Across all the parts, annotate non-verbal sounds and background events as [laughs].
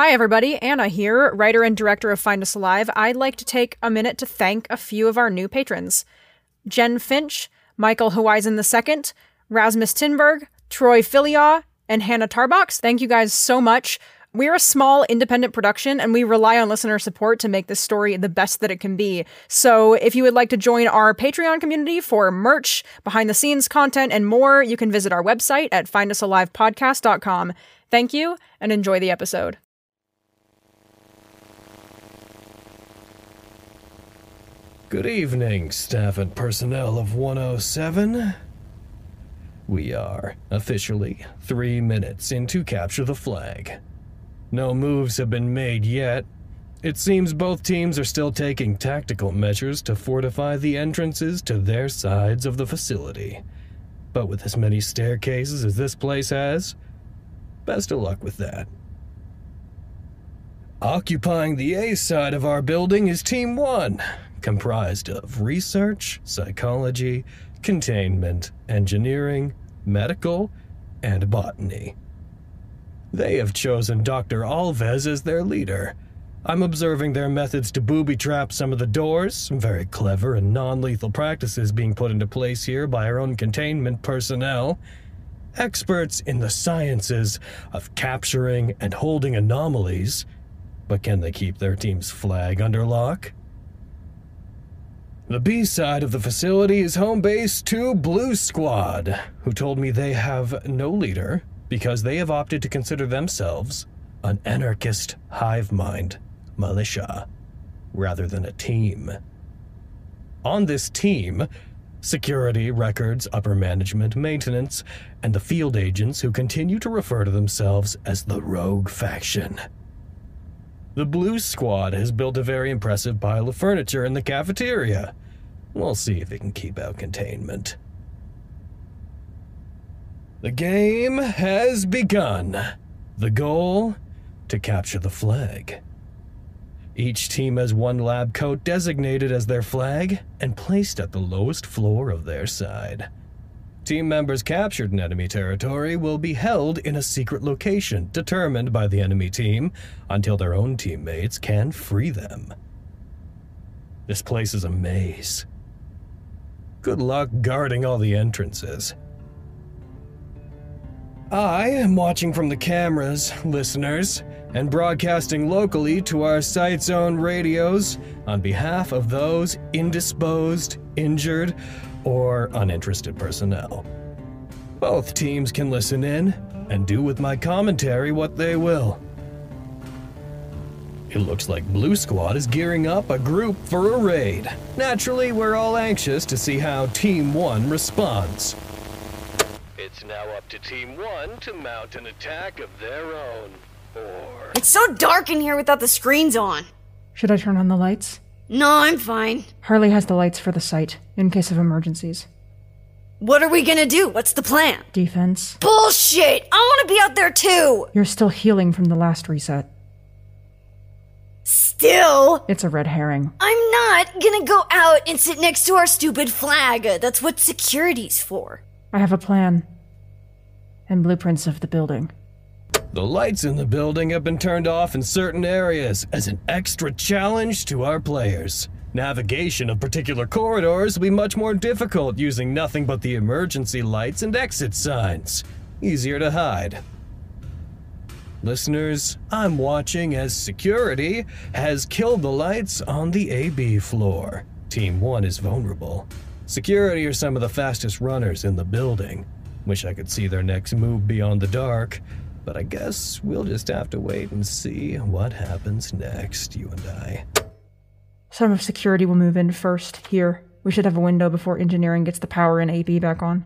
Hi, everybody. Anna here, writer and director of Find Us Alive. I'd like to take a minute to thank a few of our new patrons Jen Finch, Michael Horizon II, Rasmus Tinberg, Troy Filiaw, and Hannah Tarbox. Thank you guys so much. We're a small independent production and we rely on listener support to make this story the best that it can be. So if you would like to join our Patreon community for merch, behind the scenes content, and more, you can visit our website at findusalivepodcast.com. Thank you and enjoy the episode. Good evening, staff and personnel of 107. We are officially three minutes into capture the flag. No moves have been made yet. It seems both teams are still taking tactical measures to fortify the entrances to their sides of the facility. But with as many staircases as this place has, best of luck with that. Occupying the A side of our building is Team 1, comprised of research, psychology, containment, engineering, medical, and botany. They have chosen Dr. Alves as their leader. I'm observing their methods to booby trap some of the doors, very clever and non lethal practices being put into place here by our own containment personnel. Experts in the sciences of capturing and holding anomalies. But can they keep their team's flag under lock? The B side of the facility is home base to Blue Squad, who told me they have no leader because they have opted to consider themselves an anarchist hive mind militia rather than a team. On this team, security, records, upper management, maintenance, and the field agents who continue to refer to themselves as the Rogue Faction. The Blue Squad has built a very impressive pile of furniture in the cafeteria. We'll see if it can keep out containment. The game has begun. The goal? To capture the flag. Each team has one lab coat designated as their flag and placed at the lowest floor of their side. Team members captured in enemy territory will be held in a secret location determined by the enemy team until their own teammates can free them. This place is a maze. Good luck guarding all the entrances. I am watching from the cameras, listeners, and broadcasting locally to our site's own radios on behalf of those indisposed, injured, or uninterested personnel. Both teams can listen in and do with my commentary what they will. It looks like Blue Squad is gearing up a group for a raid. Naturally, we're all anxious to see how Team 1 responds. It's now up to Team 1 to mount an attack of their own. Or. It's so dark in here without the screens on. Should I turn on the lights? No, I'm fine. Harley has the lights for the site, in case of emergencies. What are we gonna do? What's the plan? Defense. Bullshit! I wanna be out there too! You're still healing from the last reset. Still, It's a red herring. I'm not gonna go out and sit next to our stupid flag. That's what security's for. I have a plan. And blueprints of the building. The lights in the building have been turned off in certain areas as an extra challenge to our players. Navigation of particular corridors will be much more difficult using nothing but the emergency lights and exit signs. Easier to hide. Listeners, I'm watching as security has killed the lights on the AB floor. Team 1 is vulnerable. Security are some of the fastest runners in the building. Wish I could see their next move beyond the dark, but I guess we'll just have to wait and see what happens next, you and I. Some of security will move in first, here. We should have a window before engineering gets the power in AB back on.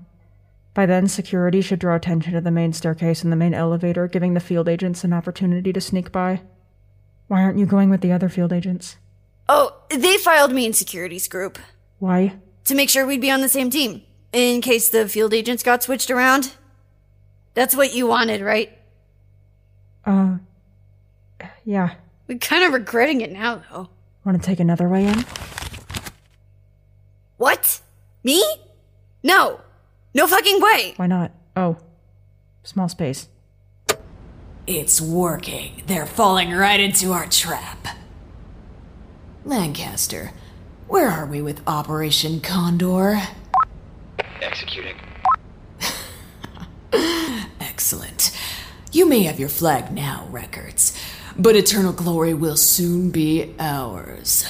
By then, security should draw attention to the main staircase and the main elevator, giving the field agents an opportunity to sneak by. Why aren't you going with the other field agents? Oh, they filed me in security's group Why? to make sure we'd be on the same team in case the field agents got switched around. That's what you wanted, right? Uh. Yeah. We're kind of regretting it now, though. Want to take another way in? What? Me? No. No fucking way. Why not? Oh. Small space. It's working. They're falling right into our trap. Lancaster, where are we with Operation Condor? Executing. [laughs] Excellent. You may have your flag now, Records, but eternal glory will soon be ours.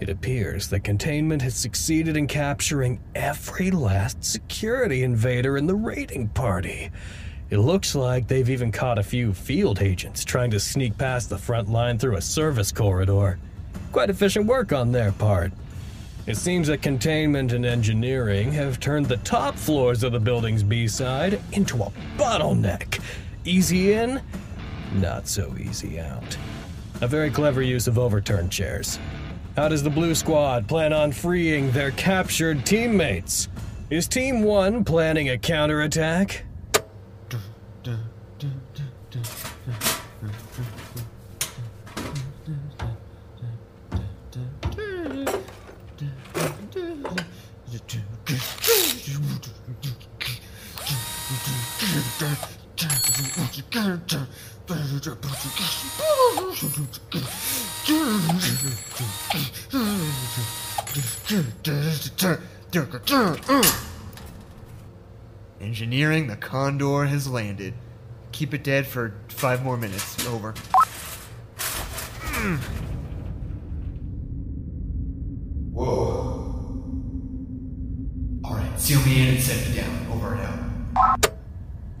It appears that containment has succeeded in capturing every last security invader in the raiding party. It looks like they've even caught a few field agents trying to sneak past the front line through a service corridor. Quite efficient work on their part. It seems that containment and engineering have turned the top floors of the building's B side into a bottleneck. Easy in, not so easy out. A very clever use of overturned chairs. How does the Blue Squad plan on freeing their captured teammates? Is Team 1 planning a counterattack? [laughs] Engineering, the Condor has landed. Keep it dead for five more minutes. Over. Whoa. Alright, seal me in and set me down. Over and out.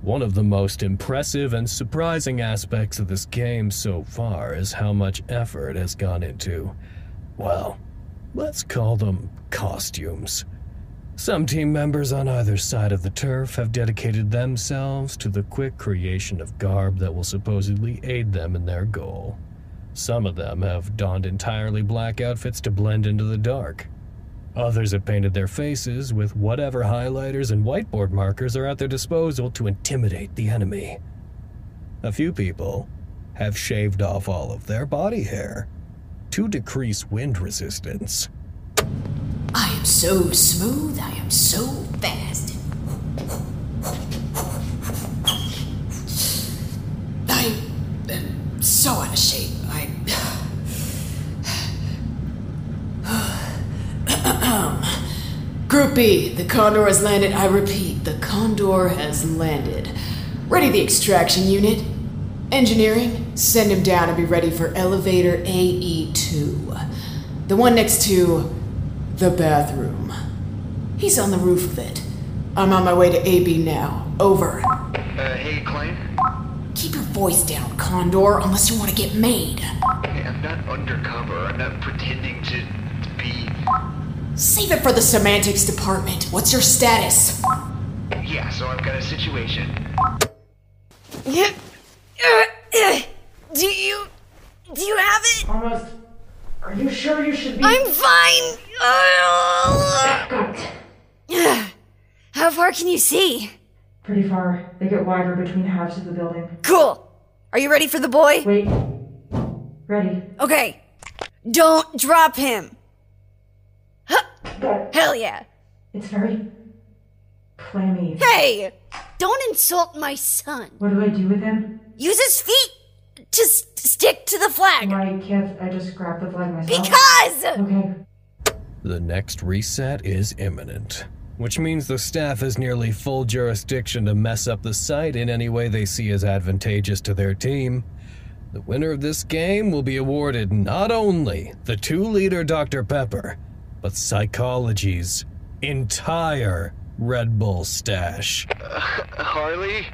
One of the most impressive and surprising aspects of this game so far is how much effort has gone into, well, let's call them costumes. Some team members on either side of the turf have dedicated themselves to the quick creation of garb that will supposedly aid them in their goal. Some of them have donned entirely black outfits to blend into the dark. Others have painted their faces with whatever highlighters and whiteboard markers are at their disposal to intimidate the enemy. A few people have shaved off all of their body hair to decrease wind resistance. I am so smooth, I am so fast. I am so out of shape. I. Group B, the Condor has landed. I repeat, the Condor has landed. Ready the extraction unit. Engineering, send him down and be ready for elevator AE2. The one next to the bathroom. He's on the roof of it. I'm on my way to AB now. Over. Uh, hey, Klein? Keep your voice down, Condor, unless you want to get made. Hey, I'm not undercover. I'm not pretending to be. Save it for the semantics department. What's your status? Yeah, so I've got a situation. Yeah. Uh, uh, do you. Do you have it? Almost. Are you sure you should be? I'm fine. Uh, [sighs] Gut. How far can you see? Pretty far. They get wider between halves of the building. Cool. Are you ready for the boy? Wait. Ready. Okay. Don't drop him. Huh. Hell yeah. It's very clammy. Hey! Don't insult my son. What do I do with him? Use his feet to s- stick to the flag. Why can't I just grab the flag myself? Because! Okay. The next reset is imminent, which means the staff has nearly full jurisdiction to mess up the site in any way they see as advantageous to their team. The winner of this game will be awarded not only the two liter Dr. Pepper, but Psychology's entire Red Bull stash. Harley?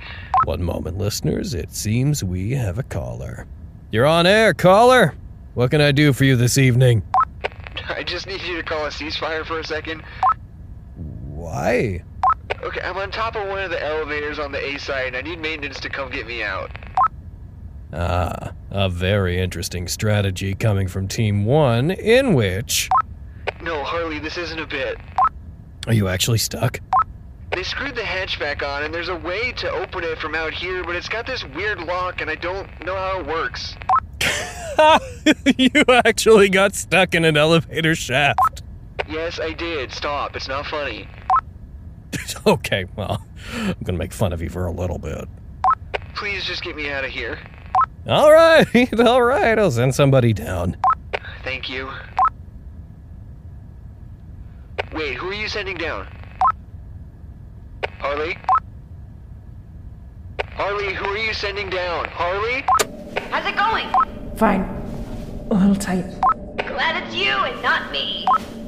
One moment, listeners. It seems we have a caller. You're on air, caller. What can I do for you this evening? I just need you to call a ceasefire for a second. Why? Okay, I'm on top of one of the elevators on the A side, and I need maintenance to come get me out. Ah, a very interesting strategy coming from Team 1, in which. No, Harley, this isn't a bit. Are you actually stuck? They screwed the hatch back on, and there's a way to open it from out here, but it's got this weird lock, and I don't know how it works. [laughs] you actually got stuck in an elevator shaft. Yes, I did. Stop. It's not funny. [laughs] okay, well, I'm gonna make fun of you for a little bit. Please just get me out of here. All right, [laughs] all right. I'll send somebody down. Thank you. Wait, who are you sending down? Harley? Harley, who are you sending down? Harley? How's it going? Fine. A little tight. Glad it's you and not me.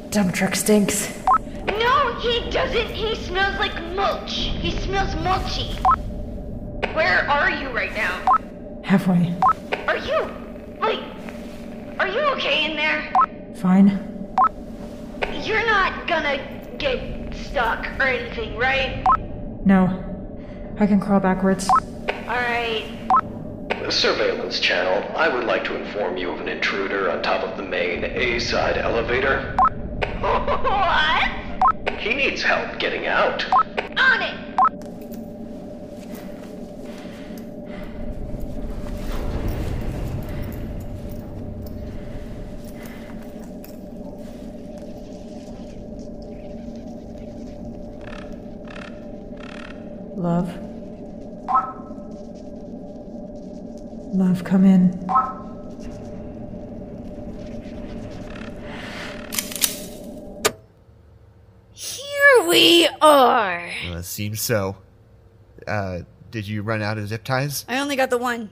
Dump truck stinks. No, he doesn't. He smells like mulch. He smells mulchy. Where are you right now? Halfway. Are you, like, are you okay in there? Fine. You're not gonna get stuck or anything, right? No. I can crawl backwards. Alright. Surveillance channel. I would like to inform you of an intruder on top of the main A side elevator. [laughs] what? He needs help getting out. On it! Love. Love, come in. Here we are. Uh, seems so. Uh, did you run out of zip ties? I only got the one.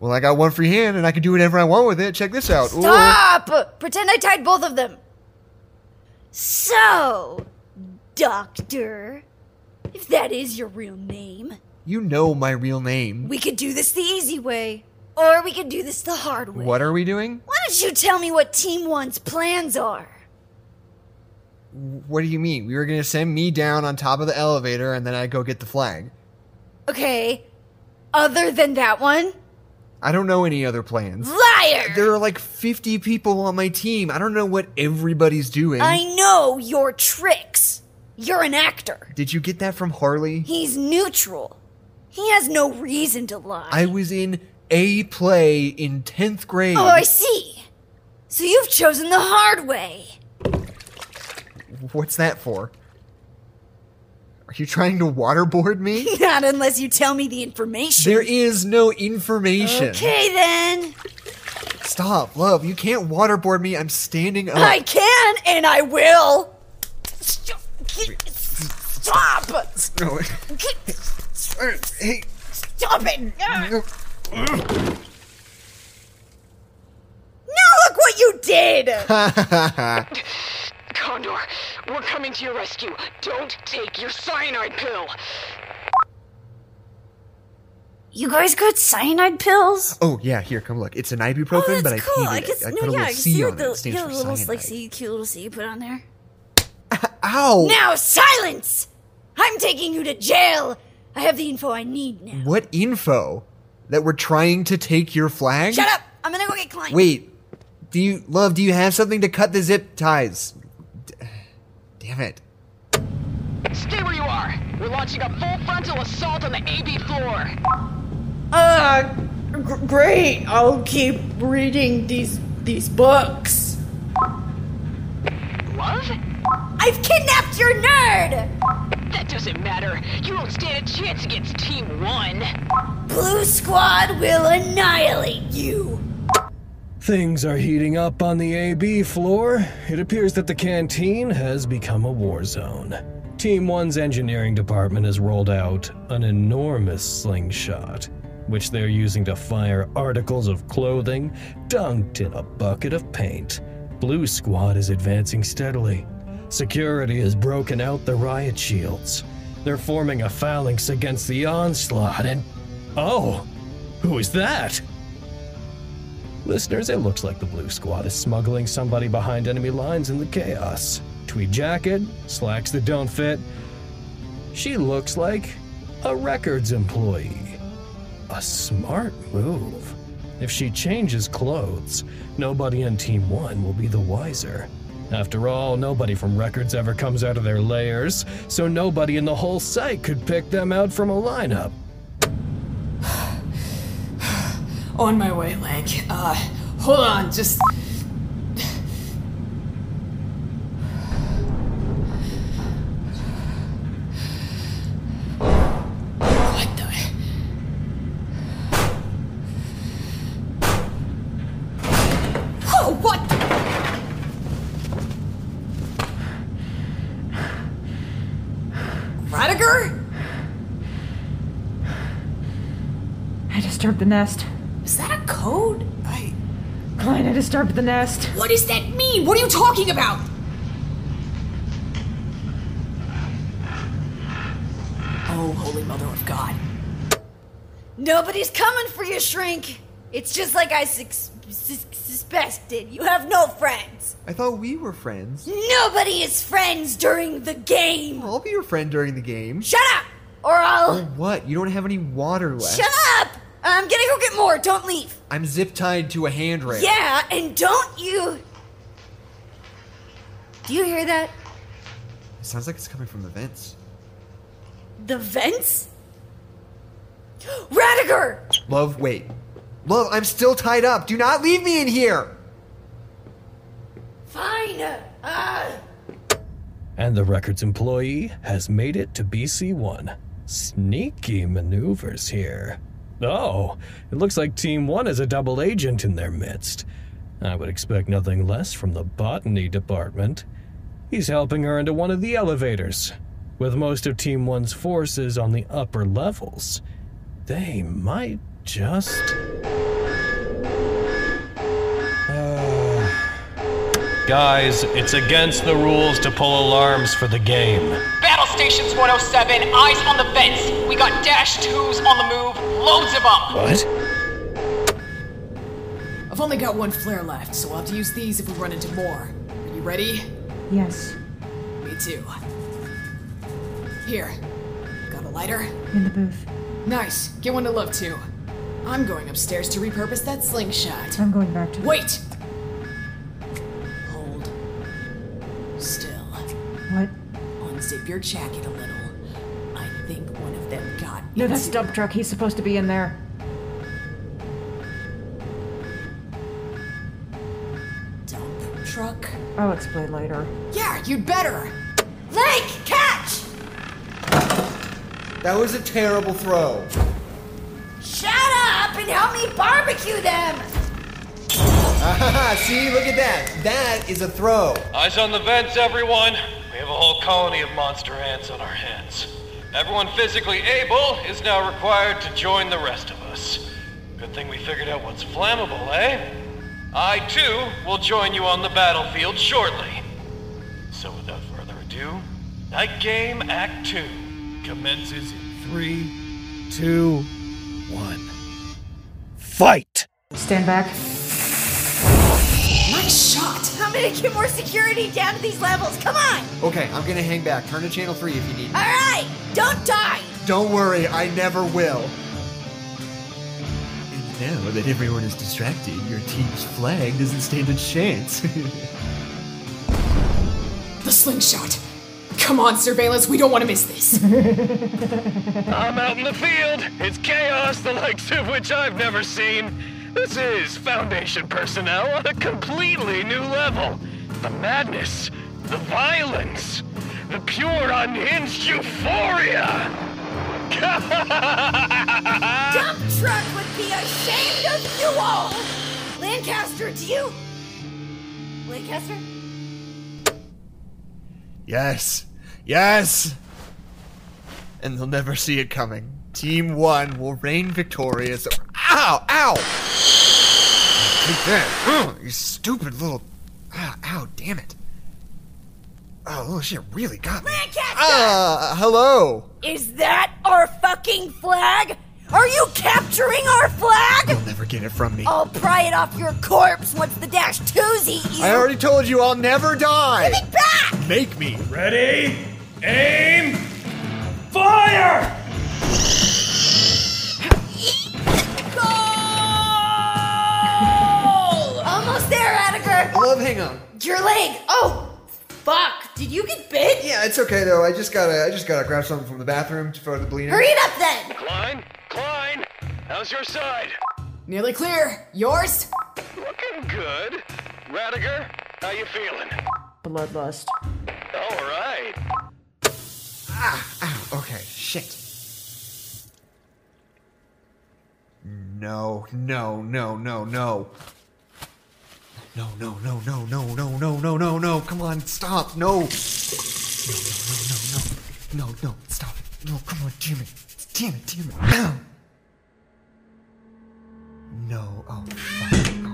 Well, I got one free hand, and I can do whatever I want with it. Check this out. Ooh. Stop! Pretend I tied both of them. So, Doctor, if that is your real name, You know my real name. we could do this the easy way, or we could do this the hard way. What are we doing? Why don't you tell me what Team One's plans are? What do you mean? We were gonna send me down on top of the elevator, and then I'd go get the flag. Okay, other than that one? I don't know any other plans. Liar! There are like 50 people on my team. I don't know what everybody's doing. I know your tricks. You're an actor. Did you get that from Harley? He's neutral. He has no reason to lie. I was in a play in 10th grade. Oh, I see. So you've chosen the hard way. What's that for? Are you trying to waterboard me? [laughs] Not unless you tell me the information. there is no information. Okay then. Stop, love. You can't waterboard me. I'm standing up. I can and I will. Stop. Stop. No. hey. Stop it. Now look what you did. [laughs] Condor, we're coming to your rescue. Don't take your cyanide pill. You guys got cyanide pills? Oh yeah, here, come look. It's an ibuprofen, oh, that's but I cool. I painted guess it. I no, put a yeah, I little can C see on like it. the It stands yeah, for the little cyanide. like C, cute little C you put on there. [laughs] Ow! Now silence! I'm taking you to jail. I have the info I need now. What info? That we're trying to take your flag? Shut up! I'm gonna go get Klein. Wait. Do you love? Do you have something to cut the zip ties? D- Damn it! Stay where you are. We're launching a full frontal assault on the AB floor. Uh, gr- great. I'll keep reading these these books. Love? I've kidnapped your nerd! That doesn't matter. You won't stand a chance against Team One. Blue Squad will annihilate you! Things are heating up on the AB floor. It appears that the canteen has become a war zone. Team 1's engineering department has rolled out an enormous slingshot, which they're using to fire articles of clothing dunked in a bucket of paint. Blue Squad is advancing steadily. Security has broken out the riot shields. They're forming a phalanx against the onslaught, and. Oh! Who is that? Listeners, it looks like the Blue Squad is smuggling somebody behind enemy lines in the chaos. Tweed jacket, slacks that don't fit. She looks like a records employee. A smart move. If she changes clothes, nobody in Team 1 will be the wiser. After all, nobody from records ever comes out of their layers, so nobody in the whole site could pick them out from a lineup. [sighs] On my way, Lank. Uh, hold on, just. Radiger? I disturbed the nest. Is that a code? I. Klein, I disturbed the nest. What does that mean? What are you talking about? Oh, Holy Mother of God. Nobody's coming for you, Shrink. It's just like I suspected sus- suspected. You have no friends. I thought we were friends. Nobody is friends during the game. I'll be your friend during the game. Shut up, or I'll. Oh, what? You don't have any water left. Shut up! I'm gonna go get more. Don't leave. I'm zip tied to a handrail. Yeah, and don't you. Do you hear that? It sounds like it's coming from the vents. The vents? [gasps] Radiger! Love, wait. Love, I'm still tied up. Do not leave me in here. Fine. Uh, And the records employee has made it to BC1. Sneaky maneuvers here. Oh, it looks like Team 1 has a double agent in their midst. I would expect nothing less from the botany department. He's helping her into one of the elevators. With most of Team 1's forces on the upper levels, they might just. [sighs] Guys, it's against the rules to pull alarms for the game. Battle Stations 107, eyes on the vents. We got Dash 2s on the move, loads of them. What? I've only got one flare left, so I'll have to use these if we run into more. Are you ready? Yes, Me too. Here. Got a lighter? in the booth. Nice. Get one to love too. I'm going upstairs to repurpose that slingshot. I'm going back to. Wait! Hold. Still. What? Unzip your jacket a little. I think one of them got No, that's dump truck. He's supposed to be in there. dump truck. I'll explain later. Yeah, you'd better. Lake, catch! That was a terrible throw. Shut up and help me barbecue them! Ah, see, look at that. That is a throw. Eyes on the vents, everyone. We have a whole colony of monster ants on our hands. Everyone physically able is now required to join the rest of us. Good thing we figured out what's flammable, eh? I, too, will join you on the battlefield shortly. So without further ado, Night Game Act 2 commences in three, two, one. Fight! Stand back. Nice shot. I'm gonna get more security down to these levels. Come on! Okay, I'm gonna hang back. Turn to channel 3 if you need me. Alright! Don't die! Don't worry, I never will. And now that everyone is distracted, your team's flag doesn't stand a chance. [laughs] The slingshot. Come on, surveillance. We don't want to miss this. [laughs] I'm out in the field. It's chaos, the likes of which I've never seen. This is Foundation personnel on a completely new level. The madness, the violence, the pure unhinged euphoria. [laughs] Dump truck would be ashamed of you all! Lancaster, do you. Lancaster? yes. Yes! And they'll never see it coming. Team 1 will reign victorious. Ow! Ow! Take that. Ugh, you stupid little. Ow, ow, damn it. Oh, little shit really got me. Lancaster! Ah, hello. Is that our fucking flag? Are you capturing our flag? You'll never get it from me. I'll pry it off your corpse once the Dash 2s eat you! I already told you I'll never die. Give it back! Make me. Ready? Aim! Fire! Goal! Almost there, Attiker! Love, hang on. Your leg! Oh! Fuck! Did you get bit? Yeah, it's okay though. I just gotta, I just gotta grab something from the bathroom for the bleeding. Hurry it up then! Klein? Klein? How's your side? Nearly clear. Yours? Looking good. Radiger, how you feeling? Bloodlust. All right. Ow, okay, shit. No, no, no, no, no. No, no, no, no, no, no, no, no, no, no. Come on, stop. No. No, no, no, no, no. No, no, stop it. No, come on, damn it. Damn it, damn it. No. Oh,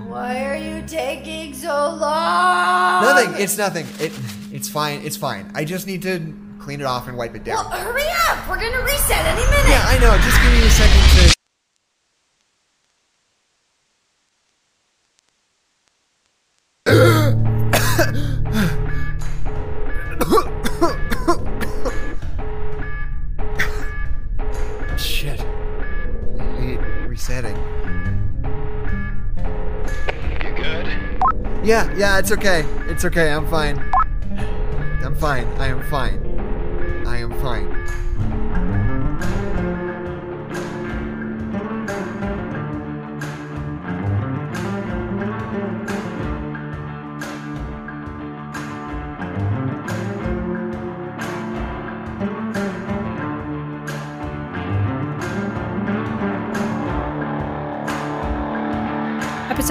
Why are you taking so long? nothing. It's nothing. It, it's fine. It's fine. I just need to clean it off and wipe it down. Well, hurry up! We're gonna reset any minute. Yeah, I know. Just give me a second to. Shit. I hate resetting. You good? Yeah, yeah, it's okay. It's okay. I'm fine. I'm fine. I am fine.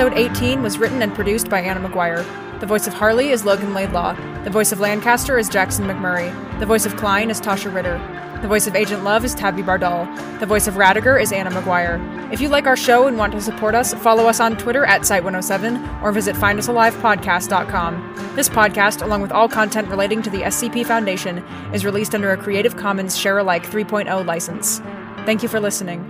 Episode 18 was written and produced by Anna McGuire. The voice of Harley is Logan Laidlaw. The voice of Lancaster is Jackson McMurray. The voice of Klein is Tasha Ritter. The voice of Agent Love is Tabby Bardal. The voice of Radiger is Anna McGuire. If you like our show and want to support us, follow us on Twitter at Site107 or visit findusalivepodcast.com. This podcast, along with all content relating to the SCP Foundation, is released under a Creative Commons Share Alike 3.0 license. Thank you for listening.